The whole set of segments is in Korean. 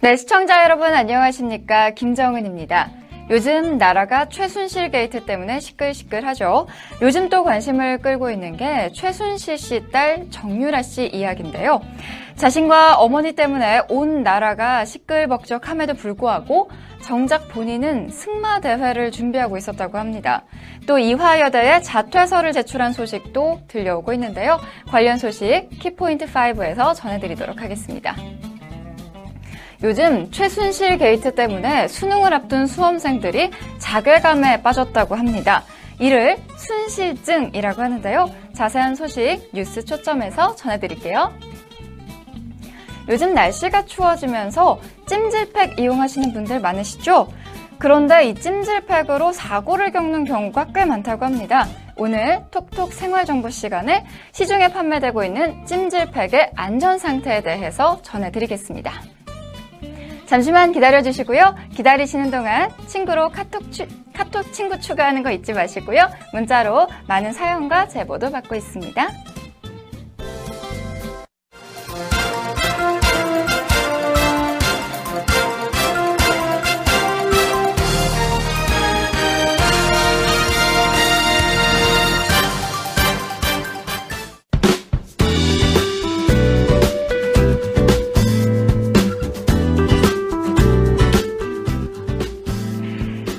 네, 시청자 여러분 안녕하십니까. 김정은입니다. 요즘 나라가 최순실 게이트 때문에 시끌시끌하죠. 요즘 또 관심을 끌고 있는 게 최순실 씨 딸 정유라 씨 이야기인데요. 자신과 어머니 때문에 온 나라가 시끌벅적함에도 불구하고 정작 본인은 승마 대회를 준비하고 있었다고 합니다. 또 이화여대에 자퇴서를 제출한 소식도 들려오고 있는데요. 관련 소식 키포인트 5에서 전해드리도록 하겠습니다. 요즘 최순실 게이트 때문에 수능을 앞둔 수험생들이 자괴감에 빠졌다고 합니다. 이를 순실증이라고 하는데요. 자세한 소식 뉴스 초점에서 전해드릴게요. 요즘 날씨가 추워지면서 찜질팩 이용하시는 분들 많으시죠? 그런데 이 찜질팩으로 사고를 겪는 경우가 꽤 많다고 합니다. 오늘 톡톡 생활정보 시간에 시중에 판매되고 있는 찜질팩의 안전 상태에 대해서 전해드리겠습니다. 잠시만 기다려 주시고요. 기다리시는 동안 친구로 카톡, 추, 카톡 친구 추가하는 거 잊지 마시고요. 문자로 많은 사연과 제보도 받고 있습니다.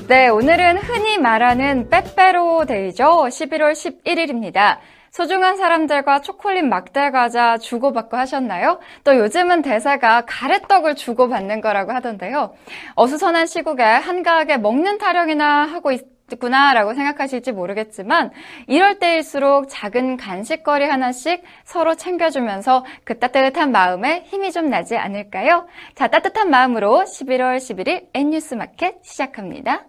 네, 오늘은 흔히 말하는 빼빼로 데이죠. 11월 11일입니다. 소중한 사람들과 초콜릿 막대 과자 주고받고 하셨나요? 또 요즘은 대사가 가래떡을 주고받는 거라고 하던데요. 어수선한 시국에 한가하게 먹는 타령이나 하고 있 구나라고 생각하실지 모르겠지만 이럴 때일수록 작은 간식거리 하나씩 서로 챙겨주면서 그 따뜻한 마음에 힘이 좀 나지 않을까요? 자, 따뜻한 마음으로 11월 11일 N뉴스 마켓 시작합니다.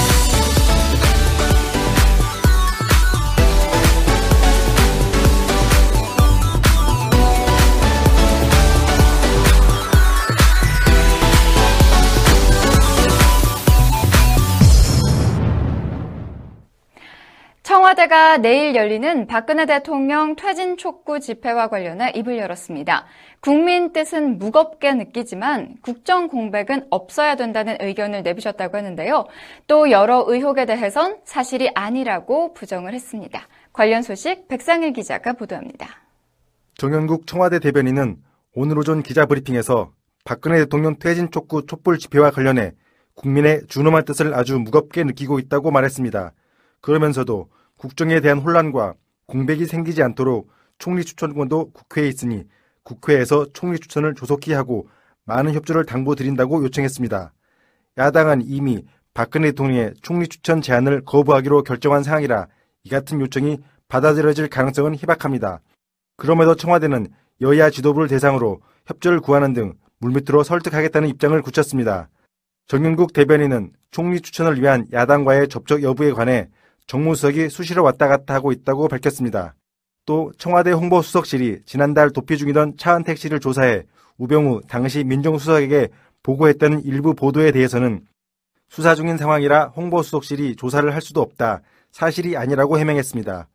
청와대가 내일 열리는 박근혜 대통령 퇴진 촉구 집회와 관련해 입을 열었습니다. 국민 뜻은 무겁게 느끼지만 국정 공백은 없어야 된다는 의견을 내비셨다고 하는데요. 또 여러 의혹에 대해선 사실이 아니라고 부정을 했습니다. 관련 소식 백상일 기자가 보도합니다. 정현국 청와대 대변인은 오늘 오전 기자 브리핑에서 박근혜 대통령 퇴진 촉구 촛불 집회와 관련해 국민의 준엄한 뜻을 아주 무겁게 느끼고 있다고 말했습니다. 그러면서도 국정에 대한 혼란과 공백이 생기지 않도록 총리 추천권도 국회에 있으니 국회에서 총리 추천을 조속히 하고 많은 협조를 당부드린다고 요청했습니다. 야당은 이미 박근혜 대통령의 총리 추천 제안을 거부하기로 결정한 상황이라 이 같은 요청이 받아들여질 가능성은 희박합니다. 그럼에도 청와대는 여야 지도부를 대상으로 협조를 구하는 등 물밑으로 설득하겠다는 입장을 굳혔습니다. 정윤국 대변인은 총리 추천을 위한 야당과의 접촉 여부에 관해 정무수석이 수시로 왔다 갔다 하고 있다고 밝혔습니다. 또 청와대 홍보수석실이 지난달 도피 중이던 차은택 씨를 조사해 우병우 당시 민정수석에게 보고했다는 일부 보도에 대해서는 수사 중인 상황이라 홍보수석실이 조사를 할 수도 없다. 사실이 아니라고 해명했습니다.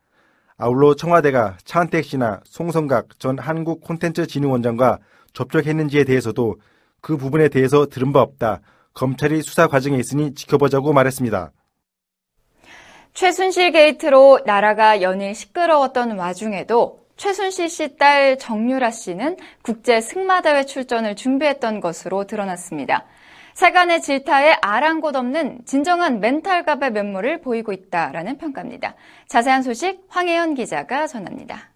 아울러 청와대가 차은택 씨나 송성각 전 한국 콘텐츠 진흥원장과 접촉했는지에 대해서도 그 부분에 대해서 들은 바 없다. 검찰이 수사 과정에 있으니 지켜보자고 말했습니다. 최순실 게이트로 나라가 연일 시끄러웠던 와중에도 최순실 씨 딸 정유라 씨는 국제 승마대회 출전을 준비했던 것으로 드러났습니다. 세간의 질타에 아랑곳 없는 진정한 멘탈갑의 면모를 보이고 있다라는 평가입니다. 자세한 소식 황혜연 기자가 전합니다.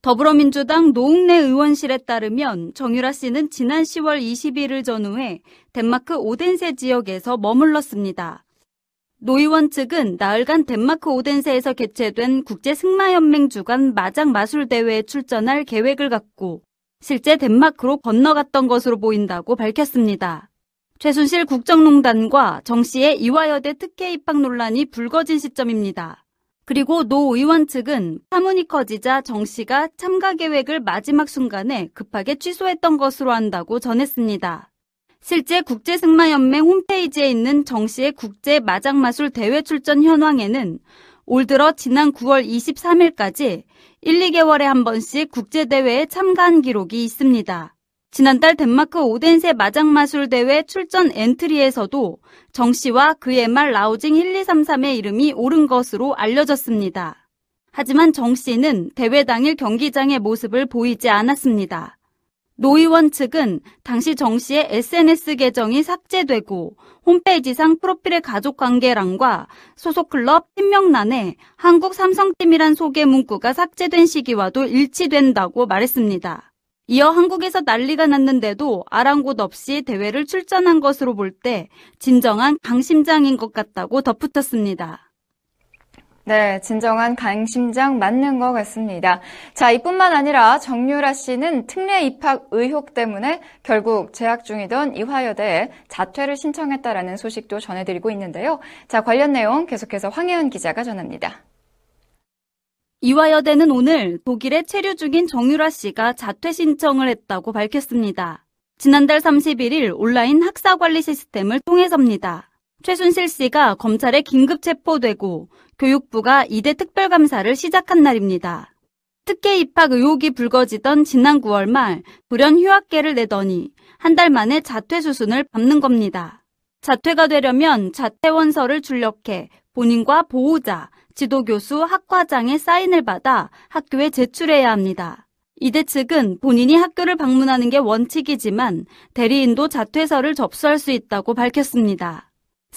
더불어민주당 노웅래 의원실에 따르면 정유라 씨는 지난 10월 21일 전후에 덴마크 오덴세 지역에서 머물렀습니다. 노 의원 측은 나흘간 덴마크 오덴세에서 개최된 국제 승마연맹 주관 마장 마술대회에 출전할 계획을 갖고 실제 덴마크로 건너갔던 것으로 보인다고 밝혔습니다. 최순실 국정농단과 정 씨의 이화여대 특혜 입학 논란이 불거진 시점입니다. 그리고 노 의원 측은 파문이 커지자 정 씨가 참가 계획을 마지막 순간에 급하게 취소했던 것으로 한다고 전했습니다. 실제 국제승마연맹 홈페이지에 있는 정 씨의 국제 마장마술 대회 출전 현황에는 올 들어 지난 9월 23일까지 1, 2개월에 한 번씩 국제대회에 참가한 기록이 있습니다. 지난달 덴마크 오덴세 마장마술 대회 출전 엔트리에서도 정 씨와 그의 말 라우징 1233의 이름이 오른 것으로 알려졌습니다. 하지만 정 씨는 대회 당일 경기장의 모습을 보이지 않았습니다. 노 의원 측은 당시 정 씨의 SNS 계정이 삭제되고 홈페이지상 프로필의 가족 관계란과 소속 클럽 팀명란에 한국 삼성팀이란 소개 문구가 삭제된 시기와도 일치된다고 말했습니다. 이어 한국에서 난리가 났는데도 아랑곳 없이 대회를 출전한 것으로 볼 때 진정한 강심장인 것 같다고 덧붙였습니다. 네, 진정한 강심장 맞는 것 같습니다. 자, 이뿐만 아니라 정유라 씨는 특례 입학 의혹 때문에 결국 재학 중이던 이화여대에 자퇴를 신청했다라는 소식도 전해드리고 있는데요. 자, 관련 내용 계속해서 황혜연 기자가 전합니다. 이화여대는 오늘 독일에 체류 중인 정유라 씨가 자퇴 신청을 했다고 밝혔습니다. 지난달 31일 온라인 학사 관리 시스템을 통해서입니다. 최순실 씨가 검찰에 긴급 체포되고 교육부가 이대 특별감사를 시작한 날입니다. 특혜 입학 의혹이 불거지던 지난 9월 말 불연 휴학계를 내더니 한 달 만에 자퇴 수순을 밟는 겁니다. 자퇴가 되려면 자퇴 원서를 출력해 본인과 보호자, 지도교수, 학과장의 사인을 받아 학교에 제출해야 합니다. 이대 측은 본인이 학교를 방문하는 게 원칙이지만 대리인도 자퇴서를 접수할 수 있다고 밝혔습니다.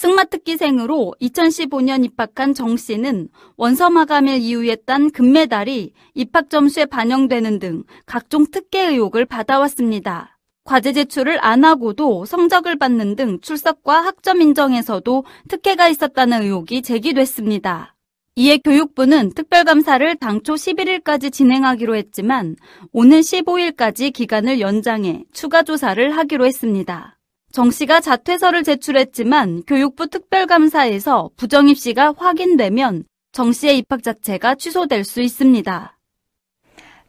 승마특기생으로 2015년 입학한 정 씨는 원서 마감일 이후에 딴 금메달이 입학 점수에 반영되는 등 각종 특혜 의혹을 받아왔습니다. 과제 제출을 안 하고도 성적을 받는 등 출석과 학점 인정에서도 특혜가 있었다는 의혹이 제기됐습니다. 이에 교육부는 특별감사를 당초 11일까지 진행하기로 했지만 오는 15일까지 기간을 연장해 추가 조사를 하기로 했습니다. 정 씨가 자퇴서를 제출했지만 교육부 특별감사에서 부정입시가 확인되면 정 씨의 입학 자체가 취소될 수 있습니다.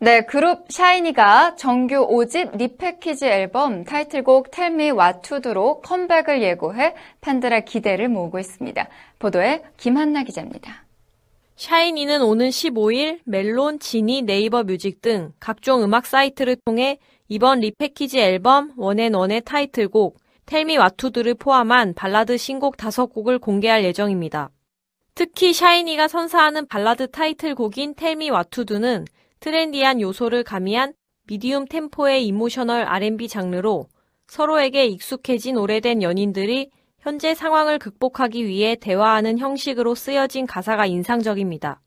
네, 그룹 샤이니가 정규 5집 repackage 앨범 타이틀곡 텔미 와투드로 컴백을 예고해 팬들의 기대를 모으고 있습니다. 보도에 김한나 기자입니다. 샤이니는 오는 15일 멜론, 지니, 네이버 뮤직 등 각종 음악 사이트를 통해 이번 repackage 앨범 원앤원의 타이틀곡 텔미 와투드를 포함한 발라드 신곡 5곡을 공개할 예정입니다. 특히 샤이니가 선사하는 발라드 타이틀곡인 텔미 와투드는 trendy한 요소를 가미한 medium tempo의 emotional R&B 장르로 서로에게 익숙해진 오래된 연인들이 현재 상황을 극복하기 위해 대화하는 형식으로 쓰여진 가사가 인상적입니다.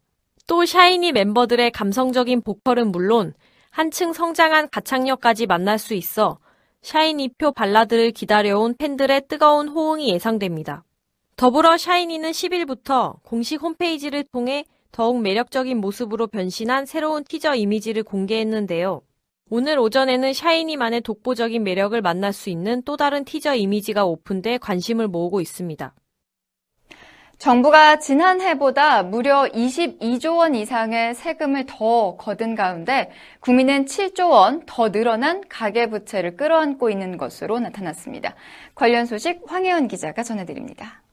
또 샤이니 멤버들의 감성적인 보컬은 물론 한층 성장한 가창력까지 만날 수 있어 샤이니표 발라드를 기다려온 팬들의 뜨거운 호응이 예상됩니다. 더불어 샤이니는 10일부터 공식 홈페이지를 통해 더욱 매력적인 모습으로 변신한 새로운 티저 이미지를 공개했는데요. 오늘 오전에는 샤이니만의 독보적인 매력을 만날 수 있는 또 다른 티저 이미지가 오픈돼 관심을 모으고 있습니다. 정부가 지난해보다 무려 22조 원 이상의 세금을 더 거둔 가운데 국민은 7조 원 더 늘어난 가계부채를 끌어안고 있는 것으로 나타났습니다. 관련 소식 황혜연 기자가 전해드립니다.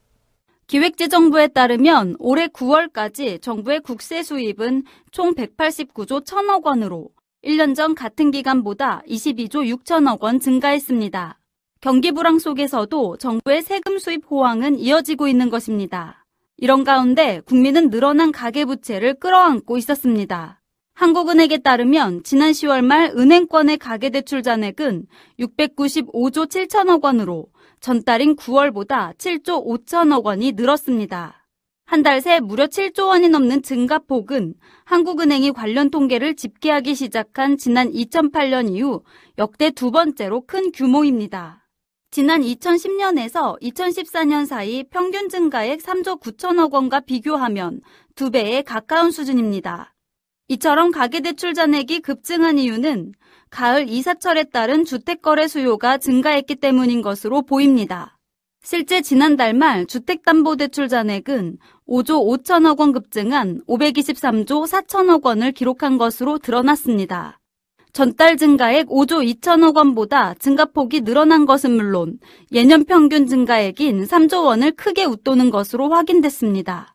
기획재정부에 따르면 올해 9월까지 정부의 국세 수입은 총 189조 1천억 원으로 1년 전 같은 기간보다 22조 6천억 원 증가했습니다. 경기 불황 속에서도 정부의 세금 수입 호황은 이어지고 있는 것입니다. 이런 가운데 국민은 늘어난 가계부채를 끌어안고 있었습니다. 한국은행에 따르면 지난 10월 말 은행권의 가계대출 잔액은 695조 7천억 원으로 전달인 9월보다 7조 5천억 원이 늘었습니다. 한 달 새 무려 7조 원이 넘는 증가폭은 한국은행이 관련 통계를 집계하기 시작한 지난 2008년 이후 역대 두 번째로 큰 규모입니다. 지난 2010년에서 2014년 사이 평균 증가액 3조 9천억 원과 비교하면 두 배에 가까운 수준입니다. 이처럼 가계대출 잔액이 급증한 이유는 가을 이사철에 따른 주택거래 수요가 증가했기 때문인 것으로 보입니다. 실제 지난달 말 주택담보대출 잔액은 5조 5천억 원 급증한 523조 4천억 원을 기록한 것으로 드러났습니다. 전달 증가액 5조 2천억 원보다 증가폭이 늘어난 것은 물론 예년 평균 증가액인 3조 원을 크게 웃도는 것으로 확인됐습니다.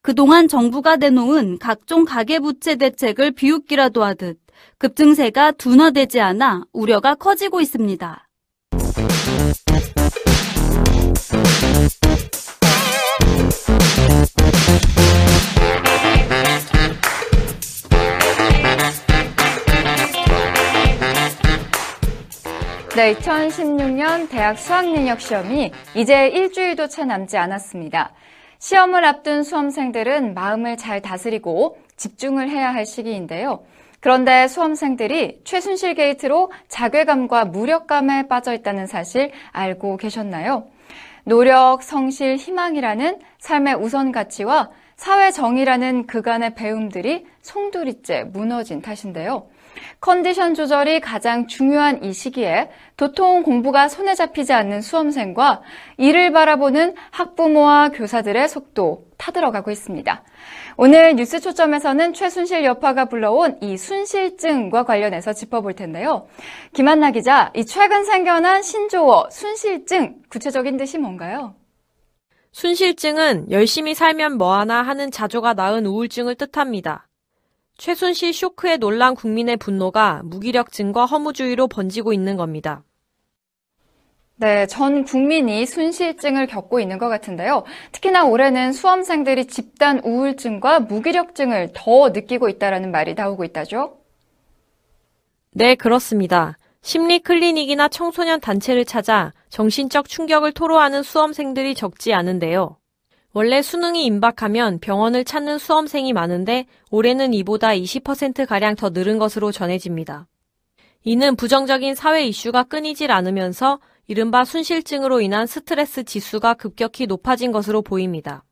그동안 정부가 내놓은 각종 가계부채 대책을 비웃기라도 하듯 급증세가 둔화되지 않아 우려가 커지고 있습니다. 네, 2016년 대학 수학능력 시험이 이제 일주일도 채 남지 않았습니다. 시험을 앞둔 수험생들은 마음을 잘 다스리고 집중을 해야 할 시기인데요. 그런데 수험생들이 최순실 게이트로 자괴감과 무력감에 빠져 있다는 사실 알고 계셨나요? 노력, 성실, 희망이라는 삶의 우선 가치와 사회 정의라는 그간의 배움들이 송두리째 무너진 탓인데요. 컨디션 조절이 가장 중요한 이 시기에 도통 공부가 손에 잡히지 않는 수험생과 이를 바라보는 학부모와 교사들의 속도 타들어가고 있습니다. 오늘 뉴스 초점에서는 최순실 여파가 불러온 이 순실증과 관련해서 짚어볼 텐데요. 김한나 기자, 이 최근 생겨난 신조어 순실증 구체적인 뜻이 뭔가요? 순실증은 열심히 살면 뭐하나 하는 자조가 낳은 우울증을 뜻합니다. 최순실 쇼크에 놀란 국민의 분노가 무기력증과 허무주의로 번지고 있는 겁니다. 네, 전 국민이 순실증을 겪고 있는 것 같은데요. 특히나 올해는 수험생들이 집단 우울증과 무기력증을 더 느끼고 있다는 말이 나오고 있다죠? 네, 그렇습니다. 심리 클리닉이나 청소년 단체를 찾아 정신적 충격을 토로하는 수험생들이 적지 않은데요. 원래 수능이 임박하면 병원을 찾는 수험생이 많은데 올해는 이보다 20%가량 더 늘은 것으로 전해집니다. 이는 부정적인 사회 이슈가 끊이질 않으면서 이른바 순실증으로 인한 스트레스 지수가 급격히 높아진 것으로 보입니다.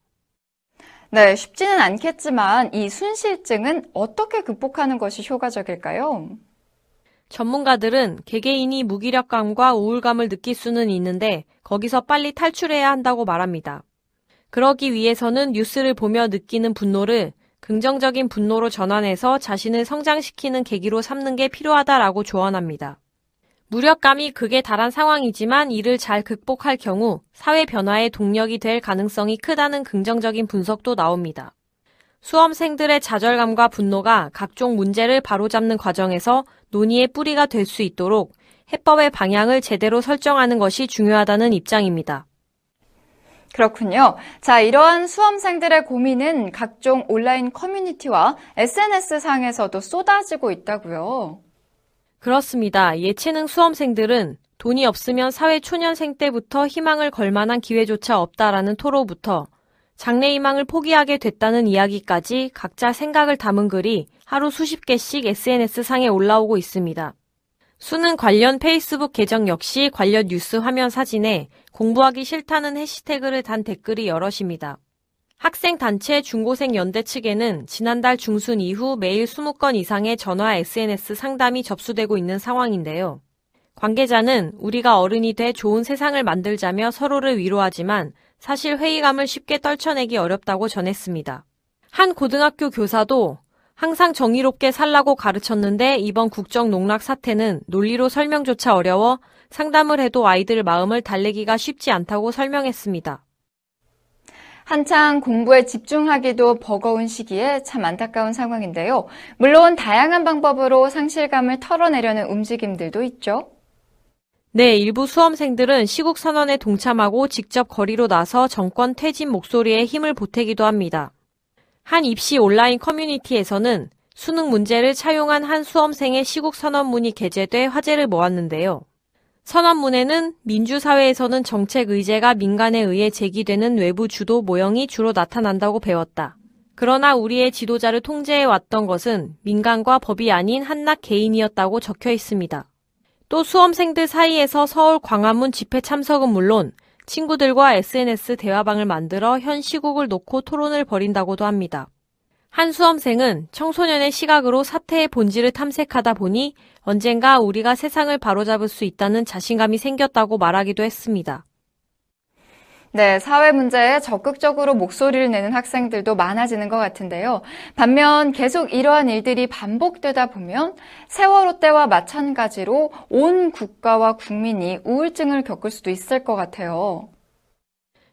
네, 쉽지는 않겠지만 이 순실증은 어떻게 극복하는 것이 효과적일까요? 전문가들은 개개인이 무기력감과 우울감을 느낄 수는 있는데 거기서 빨리 탈출해야 한다고 말합니다. 그러기 위해서는 뉴스를 보며 느끼는 분노를 긍정적인 분노로 전환해서 자신을 성장시키는 계기로 삼는 게 필요하다라고 조언합니다. 무력감이 극에 달한 상황이지만 이를 잘 극복할 경우 사회 변화의 동력이 될 가능성이 크다는 긍정적인 분석도 나옵니다. 수험생들의 좌절감과 분노가 각종 문제를 바로잡는 과정에서 논의의 뿌리가 될 수 있도록 해법의 방향을 제대로 설정하는 것이 중요하다는 입장입니다. 그렇군요. 자, 이러한 수험생들의 고민은 각종 온라인 커뮤니티와 SNS 상에서도 쏟아지고 있다고요. 그렇습니다. 예체능 수험생들은 돈이 없으면 사회 초년생 때부터 희망을 걸 만한 기회조차 없다라는 토로부터 장래 희망을 포기하게 됐다는 이야기까지 각자 생각을 담은 글이 하루 수십 개씩 SNS 상에 올라오고 있습니다. 수능 관련 페이스북 계정 역시 관련 뉴스 화면 사진에 공부하기 싫다는 해시태그를 단 댓글이 여럿입니다. 학생 단체 중고생 연대 측에는 지난달 중순 이후 매일 20건 이상의 전화 SNS 상담이 접수되고 있는 상황인데요. 관계자는 우리가 어른이 돼 좋은 세상을 만들자며 서로를 위로하지만 사실 회의감을 쉽게 떨쳐내기 어렵다고 전했습니다. 한 고등학교 교사도 항상 정의롭게 살라고 가르쳤는데 이번 국정 농락 사태는 논리로 설명조차 어려워 상담을 해도 아이들 마음을 달래기가 쉽지 않다고 설명했습니다. 한창 공부에 집중하기도 버거운 시기에 참 안타까운 상황인데요. 물론 다양한 방법으로 상실감을 털어내려는 움직임들도 있죠. 네, 일부 수험생들은 시국 선언에 동참하고 직접 거리로 나서 정권 퇴진 목소리에 힘을 보태기도 합니다. 한 입시 온라인 커뮤니티에서는 수능 문제를 차용한 한 수험생의 시국 선언문이 게재돼 화제를 모았는데요. 선언문에는 민주사회에서는 정책 의제가 민간에 의해 제기되는 외부 주도 모형이 주로 나타난다고 배웠다. 그러나 우리의 지도자를 통제해 왔던 것은 민간과 법이 아닌 한낱 개인이었다고 적혀 있습니다. 또 수험생들 사이에서 서울 광화문 집회 참석은 물론 친구들과 SNS 대화방을 만들어 현 시국을 놓고 토론을 벌인다고도 합니다. 한 수험생은 청소년의 시각으로 사태의 본질을 탐색하다 보니 언젠가 우리가 세상을 바로잡을 수 있다는 자신감이 생겼다고 말하기도 했습니다. 네, 사회 문제에 적극적으로 목소리를 내는 학생들도 많아지는 것 같은데요. 반면 계속 이러한 일들이 반복되다 보면 세월호 때와 마찬가지로 온 국가와 국민이 우울증을 겪을 수도 있을 것 같아요.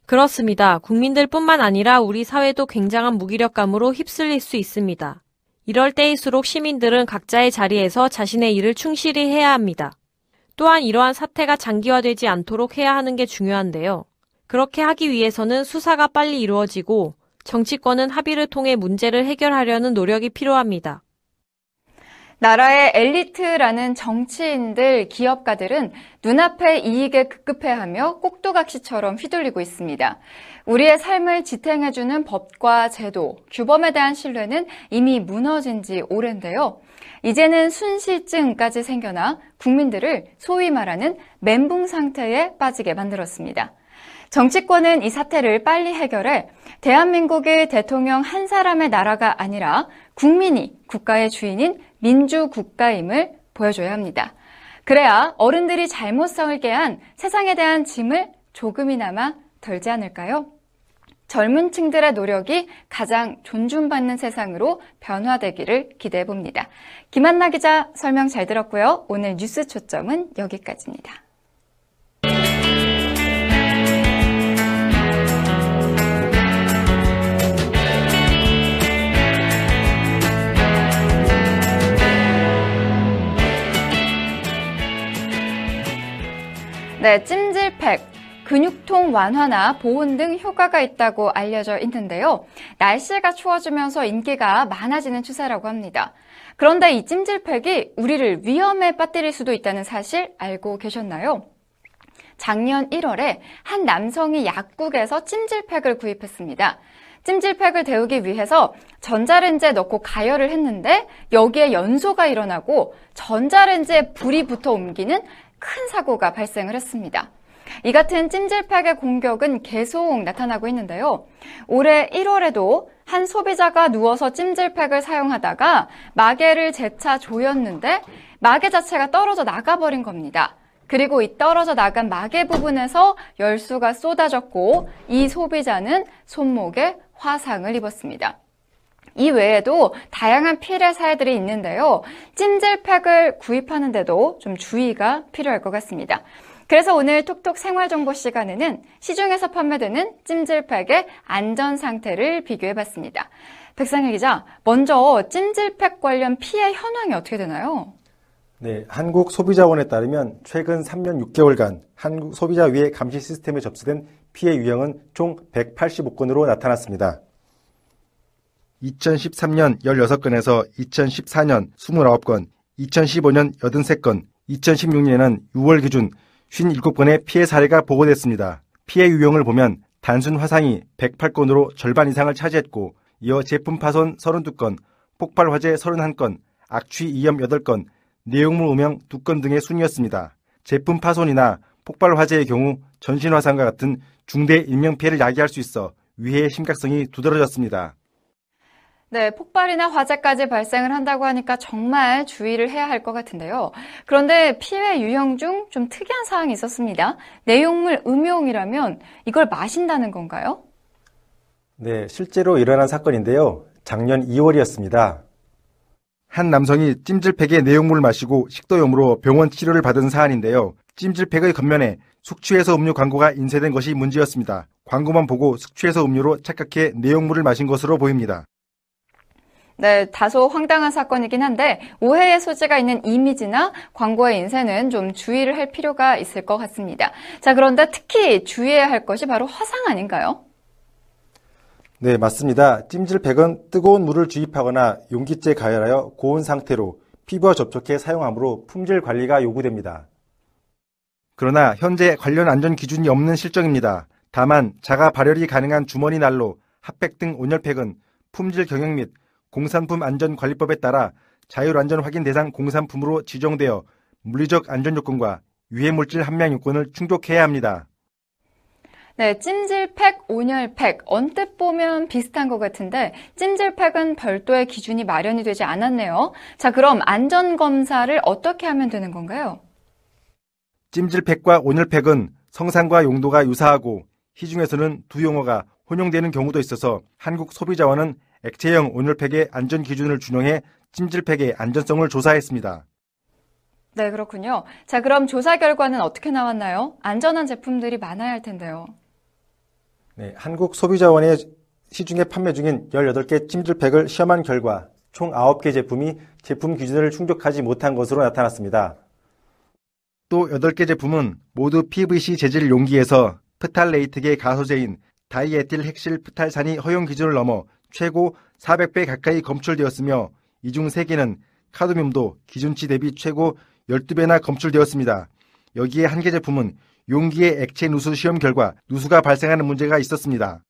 그렇습니다. 국민들뿐만 아니라 우리 사회도 굉장한 무기력감으로 휩쓸릴 수 있습니다. 이럴 때일수록 시민들은 각자의 자리에서 자신의 일을 충실히 해야 합니다. 또한 이러한 사태가 장기화되지 않도록 해야 하는 게 중요한데요. 그렇게 하기 위해서는 수사가 빨리 이루어지고 정치권은 합의를 통해 문제를 해결하려는 노력이 필요합니다. 나라의 엘리트라는 정치인들, 기업가들은 눈앞의 이익에 급급해하며 꼭두각시처럼 휘둘리고 있습니다. 우리의 삶을 지탱해주는 법과 제도, 규범에 대한 신뢰는 이미 무너진 지 오랜데요. 이제는 순실증까지 생겨나 국민들을 소위 말하는 멘붕 상태에 빠지게 만들었습니다. 정치권은 이 사태를 빨리 해결해 대한민국의 대통령 한 사람의 나라가 아니라 국민이 국가의 주인인 민주국가임을 보여줘야 합니다. 그래야 어른들이 잘못성을 깨한 세상에 대한 짐을 조금이나마 덜지 않을까요? 젊은 층들의 노력이 가장 존중받는 세상으로 변화되기를 기대해 봅니다. 김한나 기자 설명 잘 들었고요. 오늘 뉴스 초점은 여기까지입니다. 네, 찜질팩. 근육통 완화나 보온 등 효과가 있다고 알려져 있는데요. 날씨가 추워지면서 인기가 많아지는 추세라고 합니다. 그런데 이 찜질팩이 우리를 위험에 빠뜨릴 수도 있다는 사실 알고 계셨나요? 작년 1월에 한 남성이 약국에서 찜질팩을 구입했습니다. 찜질팩을 데우기 위해서 전자레인지에 넣고 가열을 했는데 여기에 연소가 일어나고 전자레인지에 불이 붙어 옮기는 큰 사고가 발생을 했습니다. 이 같은 찜질팩의 공격은 계속 나타나고 있는데요. 올해 1월에도 한 소비자가 누워서 찜질팩을 사용하다가 마개를 재차 조였는데 마개 자체가 떨어져 나가버린 겁니다. 그리고 이 떨어져 나간 마개 부분에서 열수가 쏟아졌고 이 소비자는 손목에 화상을 입었습니다. 이 외에도 다양한 피해 사례들이 있는데요. 찜질팩을 구입하는데도 좀 주의가 필요할 것 같습니다. 그래서 오늘 톡톡 생활정보 시간에는 시중에서 판매되는 찜질팩의 안전 상태를 비교해 봤습니다. 백상일 기자, 먼저 찜질팩 관련 피해 현황이 어떻게 되나요? 네, 한국 소비자원에 따르면 최근 3년 6개월간 한국 소비자위의 감시 시스템에 접수된 피해 유형은 총 185건으로 나타났습니다. 2013년 16건에서 2014년 29건, 2015년 83건, 2016년에는 6월 기준 57건의 피해 사례가 보고됐습니다. 피해 유형을 보면 단순 화상이 108건으로 절반 이상을 차지했고 이어 제품 파손 32건, 폭발 화재 31건, 악취 이염 8건, 내용물 오명 2건 등의 순이었습니다. 제품 파손이나 폭발 화재의 경우 전신 화상과 같은 중대 인명 피해를 야기할 수 있어 위해의 심각성이 두드러졌습니다. 네, 폭발이나 화재까지 발생을 한다고 하니까 정말 주의를 해야 할 것 같은데요. 그런데 피해 유형 중 좀 특이한 사항이 있었습니다. 내용물 음용이라면 이걸 마신다는 건가요? 네, 실제로 일어난 사건인데요. 작년 2월이었습니다. 한 남성이 찜질팩에 내용물을 마시고 식도염으로 병원 치료를 받은 사안인데요. 찜질팩의 겉면에 숙취해서 음료 광고가 인쇄된 것이 문제였습니다. 광고만 보고 숙취해서 음료로 착각해 내용물을 마신 것으로 보입니다. 네, 다소 황당한 사건이긴 한데 오해의 소지가 있는 이미지나 광고의 인쇄는 좀 주의를 할 필요가 있을 것 같습니다. 자, 그런데 특히 주의해야 할 것이 바로 화상 아닌가요? 네, 맞습니다. 찜질팩은 뜨거운 물을 주입하거나 용기째 가열하여 고온 상태로 피부와 접촉해 사용하므로 품질 관리가 요구됩니다. 그러나 현재 관련 안전 기준이 없는 실정입니다. 다만 자가 발열이 가능한 주머니 난로, 핫팩 등 온열팩은 품질 경영 및 공산품 안전관리법에 따라 자율안전 확인 대상 공산품으로 지정되어 물리적 안전 요건과 유해물질 함량 요건을 충족해야 합니다. 네, 찜질팩, 온열팩 언뜻 보면 비슷한 것 같은데 찜질팩은 별도의 기준이 마련이 되지 않았네요. 자, 그럼 안전 검사를 어떻게 하면 되는 건가요? 찜질팩과 온열팩은 성상과 용도가 유사하고 시중에서는 두 용어가 혼용되는 경우도 있어서 한국 소비자원은 액체형 온열팩의 안전 기준을 준용해 찜질팩의 안전성을 조사했습니다. 네, 그렇군요. 자, 그럼 조사 결과는 어떻게 나왔나요? 안전한 제품들이 많아야 할 텐데요. 네, 한국 소비자원의 시중에 판매 중인 18개 찜질팩을 시험한 결과 총 9개 제품이 제품 기준을 충족하지 못한 것으로 나타났습니다. 또 8개 제품은 모두 PVC 재질 용기에서 프탈레이트계 가소제인 다이에틸 핵실 프탈산이 허용 기준을 넘어 최고 400배 가까이 검출되었으며 이 중 3개는 카드뮴도 기준치 대비 최고 12배나 검출되었습니다. 여기에 한 개 제품은 용기의 액체 누수 시험 결과 누수가 발생하는 문제가 있었습니다.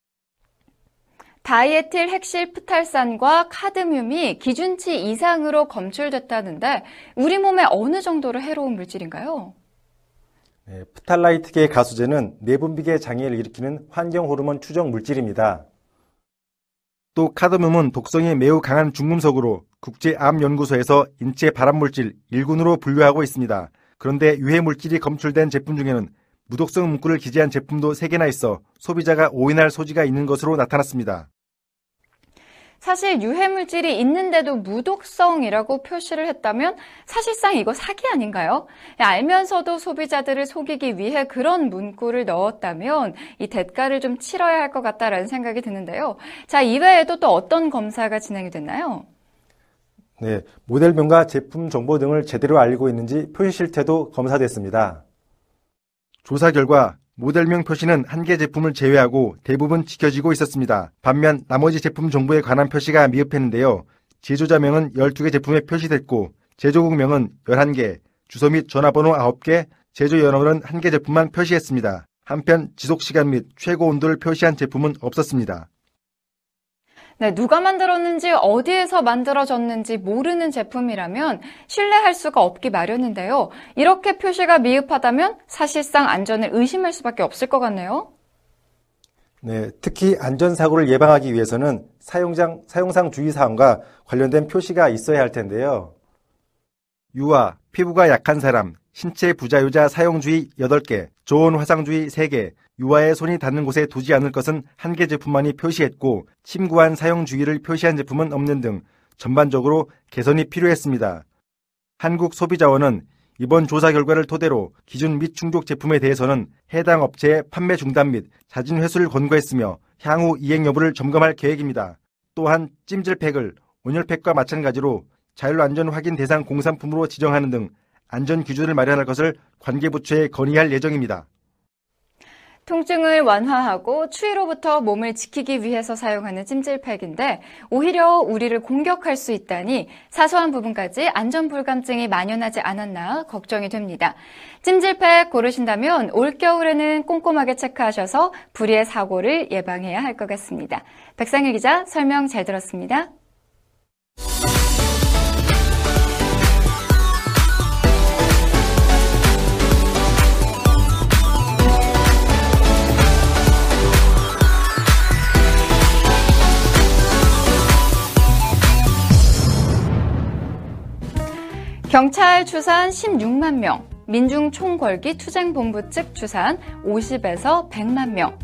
다이에틸 핵실 프탈산과 카드뮴이 기준치 이상으로 검출됐다는데 우리 몸에 어느 정도로 해로운 물질인가요? 네, 프탈라이트계 가수제는 내분비계 장애를 일으키는 환경 호르몬 추정 물질입니다. 또 카드뮴은 독성이 매우 강한 중금속으로 국제암연구소에서 인체 발암물질 1군으로 분류하고 있습니다. 그런데 유해 물질이 검출된 제품 중에는 무독성 문구를 기재한 제품도 3개나 있어 소비자가 오인할 소지가 있는 것으로 나타났습니다. 사실 유해 물질이 있는데도 무독성이라고 표시를 했다면 사실상 이거 사기 아닌가요? 알면서도 소비자들을 속이기 위해 그런 문구를 넣었다면 이 대가를 좀 치러야 할 것 같다라는 생각이 드는데요. 자, 이외에도 또 어떤 검사가 진행이 됐나요? 네, 모델명과 제품 정보 등을 제대로 알고 있는지 표시 실태도 검사됐습니다. 조사 결과 모델명 표시는 한 개 제품을 제외하고 대부분 지켜지고 있었습니다. 반면 나머지 제품 정보에 관한 표시가 미흡했는데요. 제조자명은 12개 제품에 표시됐고 제조국명은 11개, 주소 및 전화번호 9개, 제조 연원은 1개 제품만 표시했습니다. 한편 지속시간 및 최고 온도를 표시한 제품은 없었습니다. 네, 누가 만들었는지 어디에서 만들어졌는지 모르는 제품이라면 신뢰할 수가 없기 마련인데요. 이렇게 표시가 미흡하다면 사실상 안전을 의심할 수밖에 없을 것 같네요. 네, 특히 안전사고를 예방하기 위해서는 사용장, 사용상 주의사항과 관련된 표시가 있어야 할 텐데요. 유아, 피부가 약한 사람, 신체 부자유자 사용주의 8개, 좋은 화상주의 3개, 유아의 손이 닿는 곳에 두지 않을 것은 한 개 제품만이 표시했고 침구한 사용 주의를 표시한 제품은 없는 등 전반적으로 개선이 필요했습니다. 한국소비자원은 이번 조사 결과를 토대로 기준 및 충족 제품에 대해서는 해당 업체의 판매 중단 및 자진 회수를 권고했으며 향후 이행 여부를 점검할 계획입니다. 또한 찜질팩을 온열팩과 마찬가지로 자율안전 확인 대상 공산품으로 지정하는 등 안전 기준을 마련할 것을 관계부처에 건의할 예정입니다. 통증을 완화하고 추위로부터 몸을 지키기 위해서 사용하는 찜질팩인데 오히려 우리를 공격할 수 있다니 사소한 부분까지 안전불감증이 만연하지 않았나 걱정이 됩니다. 찜질팩 고르신다면 올겨울에는 꼼꼼하게 체크하셔서 불의의 사고를 예방해야 할 것 같습니다. 백상일 기자 설명 잘 들었습니다. 경찰 추산 16만 명, 민중 총궐기 투쟁본부 측 추산 50에서 100만 명.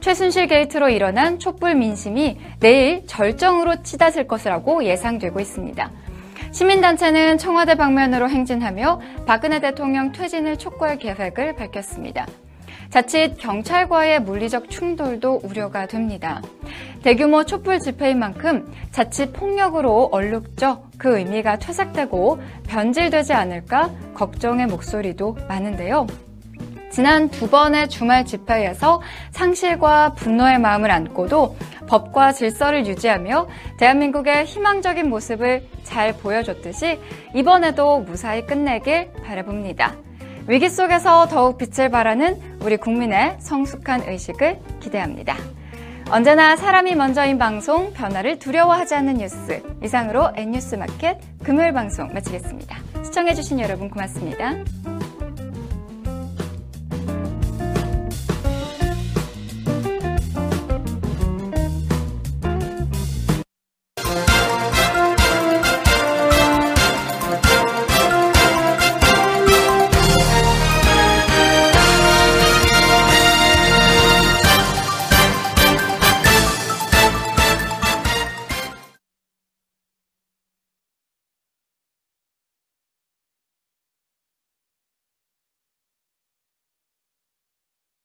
최순실 게이트로 일어난 촛불 민심이 내일 절정으로 치닫을 것이라고 예상되고 있습니다. 시민단체는 청와대 방면으로 행진하며 박근혜 대통령 퇴진을 촉구할 계획을 밝혔습니다. 자칫 경찰과의 물리적 충돌도 우려가 됩니다. 대규모 촛불 집회인 만큼 자칫 폭력으로 얼룩져 그 의미가 퇴색되고 변질되지 않을까 걱정의 목소리도 많은데요. 지난 두 번의 주말 집회에서 상실과 분노의 마음을 안고도 법과 질서를 유지하며 대한민국의 희망적인 모습을 잘 보여줬듯이 이번에도 무사히 끝내길 바라봅니다. 위기 속에서 더욱 빛을 발하는 우리 국민의 성숙한 의식을 기대합니다. 언제나 사람이 먼저인 방송, 변화를 두려워하지 않는 뉴스. 이상으로 N뉴스 마켓 금요일 방송 마치겠습니다. 시청해주신 여러분 고맙습니다.